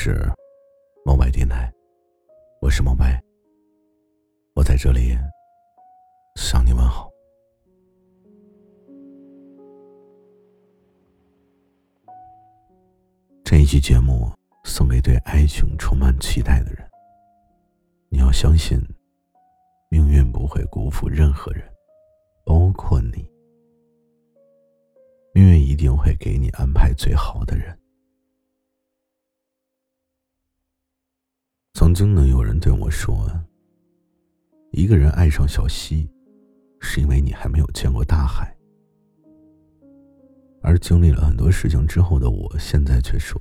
是猫白电台，我是猫白，我在这里向你问好。这一期节目送给对爱情充满期待的人。你要相信，命运不会辜负任何人，包括你。命运一定会给你安排最好的人。曾经呢，有人对我说：“一个人爱上小溪，是因为你还没有见过大海。”而经历了很多事情之后的我，现在却说：“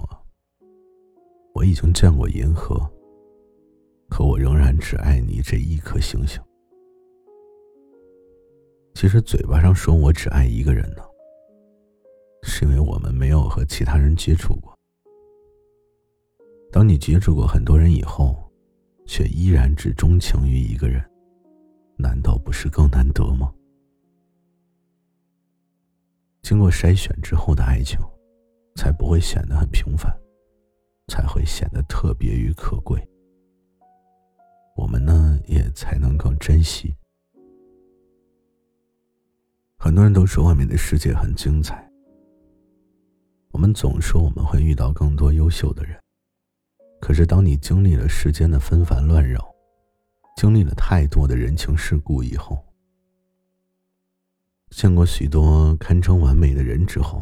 我已经见过银河，可我仍然只爱你这一颗星星。”其实嘴巴上说我只爱一个人呢，是因为我们没有和其他人接触过。当你接触过很多人以后，却依然只钟情于一个人，难道不是更难得吗？经过筛选之后的爱情，才不会显得很平凡，才会显得特别与可贵。我们呢，也才能更珍惜。很多人都说外面的世界很精彩，我们总说我们会遇到更多优秀的人。可是，当你经历了世间的纷繁乱扰，经历了太多的人情世故以后，见过许多堪称完美的人之后，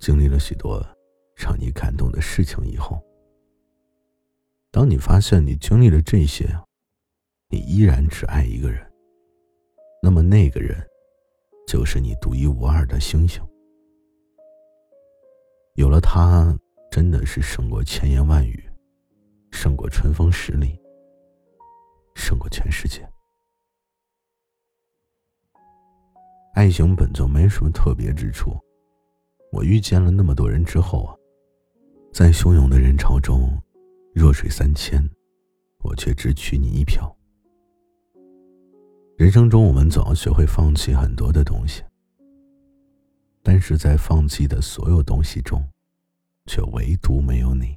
经历了许多让你感动的事情以后，当你发现你经历了这些，你依然只爱一个人，那么那个人，就是你独一无二的星星。有了他。真的是胜过千言万语，胜过春风十里，胜过全世界。爱情本就没什么特别之处，我遇见了那么多人之后啊，在汹涌的人潮中，弱水三千，我却只取你一瓢。人生中，我们总要学会放弃很多的东西，但是在放弃的所有东西中。却唯独没有你。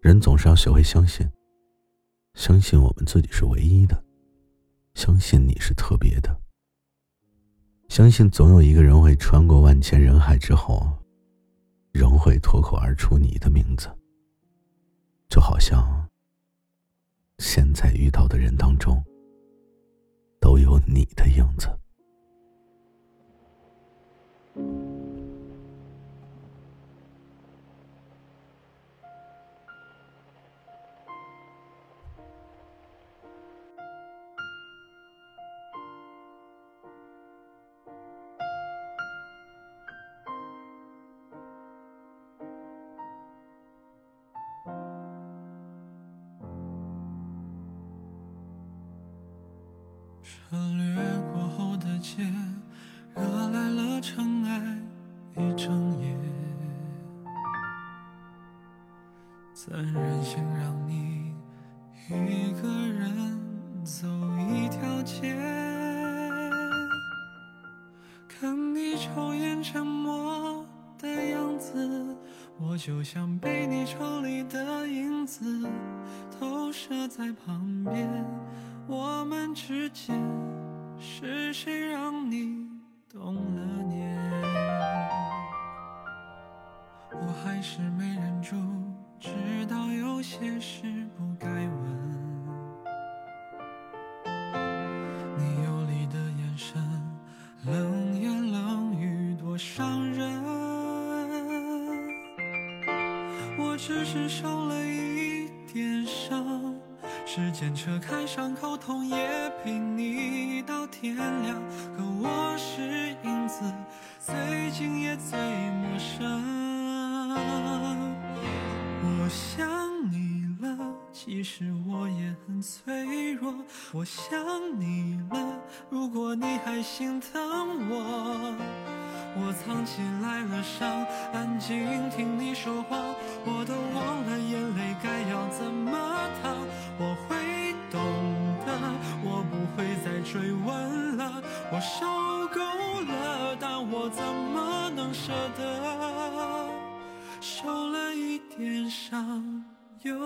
人总是要学会相信，相信我们自己是唯一的，相信你是特别的，相信总有一个人会穿过万千人海之后，仍会脱口而出你的名字。就好像现在遇到的人当中，都有你的影子。车掠过后的街，惹来了尘埃一整夜。怎忍心让你一个人走一条街？看你抽烟沉默的样子，我就像被你抽离的影子，投射在旁边。我们之间是谁让你动了念？我还是没忍住，知道有些事不该问。你游离的眼神，冷言冷语多伤人。我只是受了一点伤。时间扯开伤口，痛也陪你到天亮。可我是影子，最近也最陌生。我想你了，其实我也很脆弱。我想你了，如果你还心疼我，我藏起来了伤，安静听你说话，我都忘了眼泪该要怎么淌。我我受够了，但我怎么能舍得？受了一。点伤，又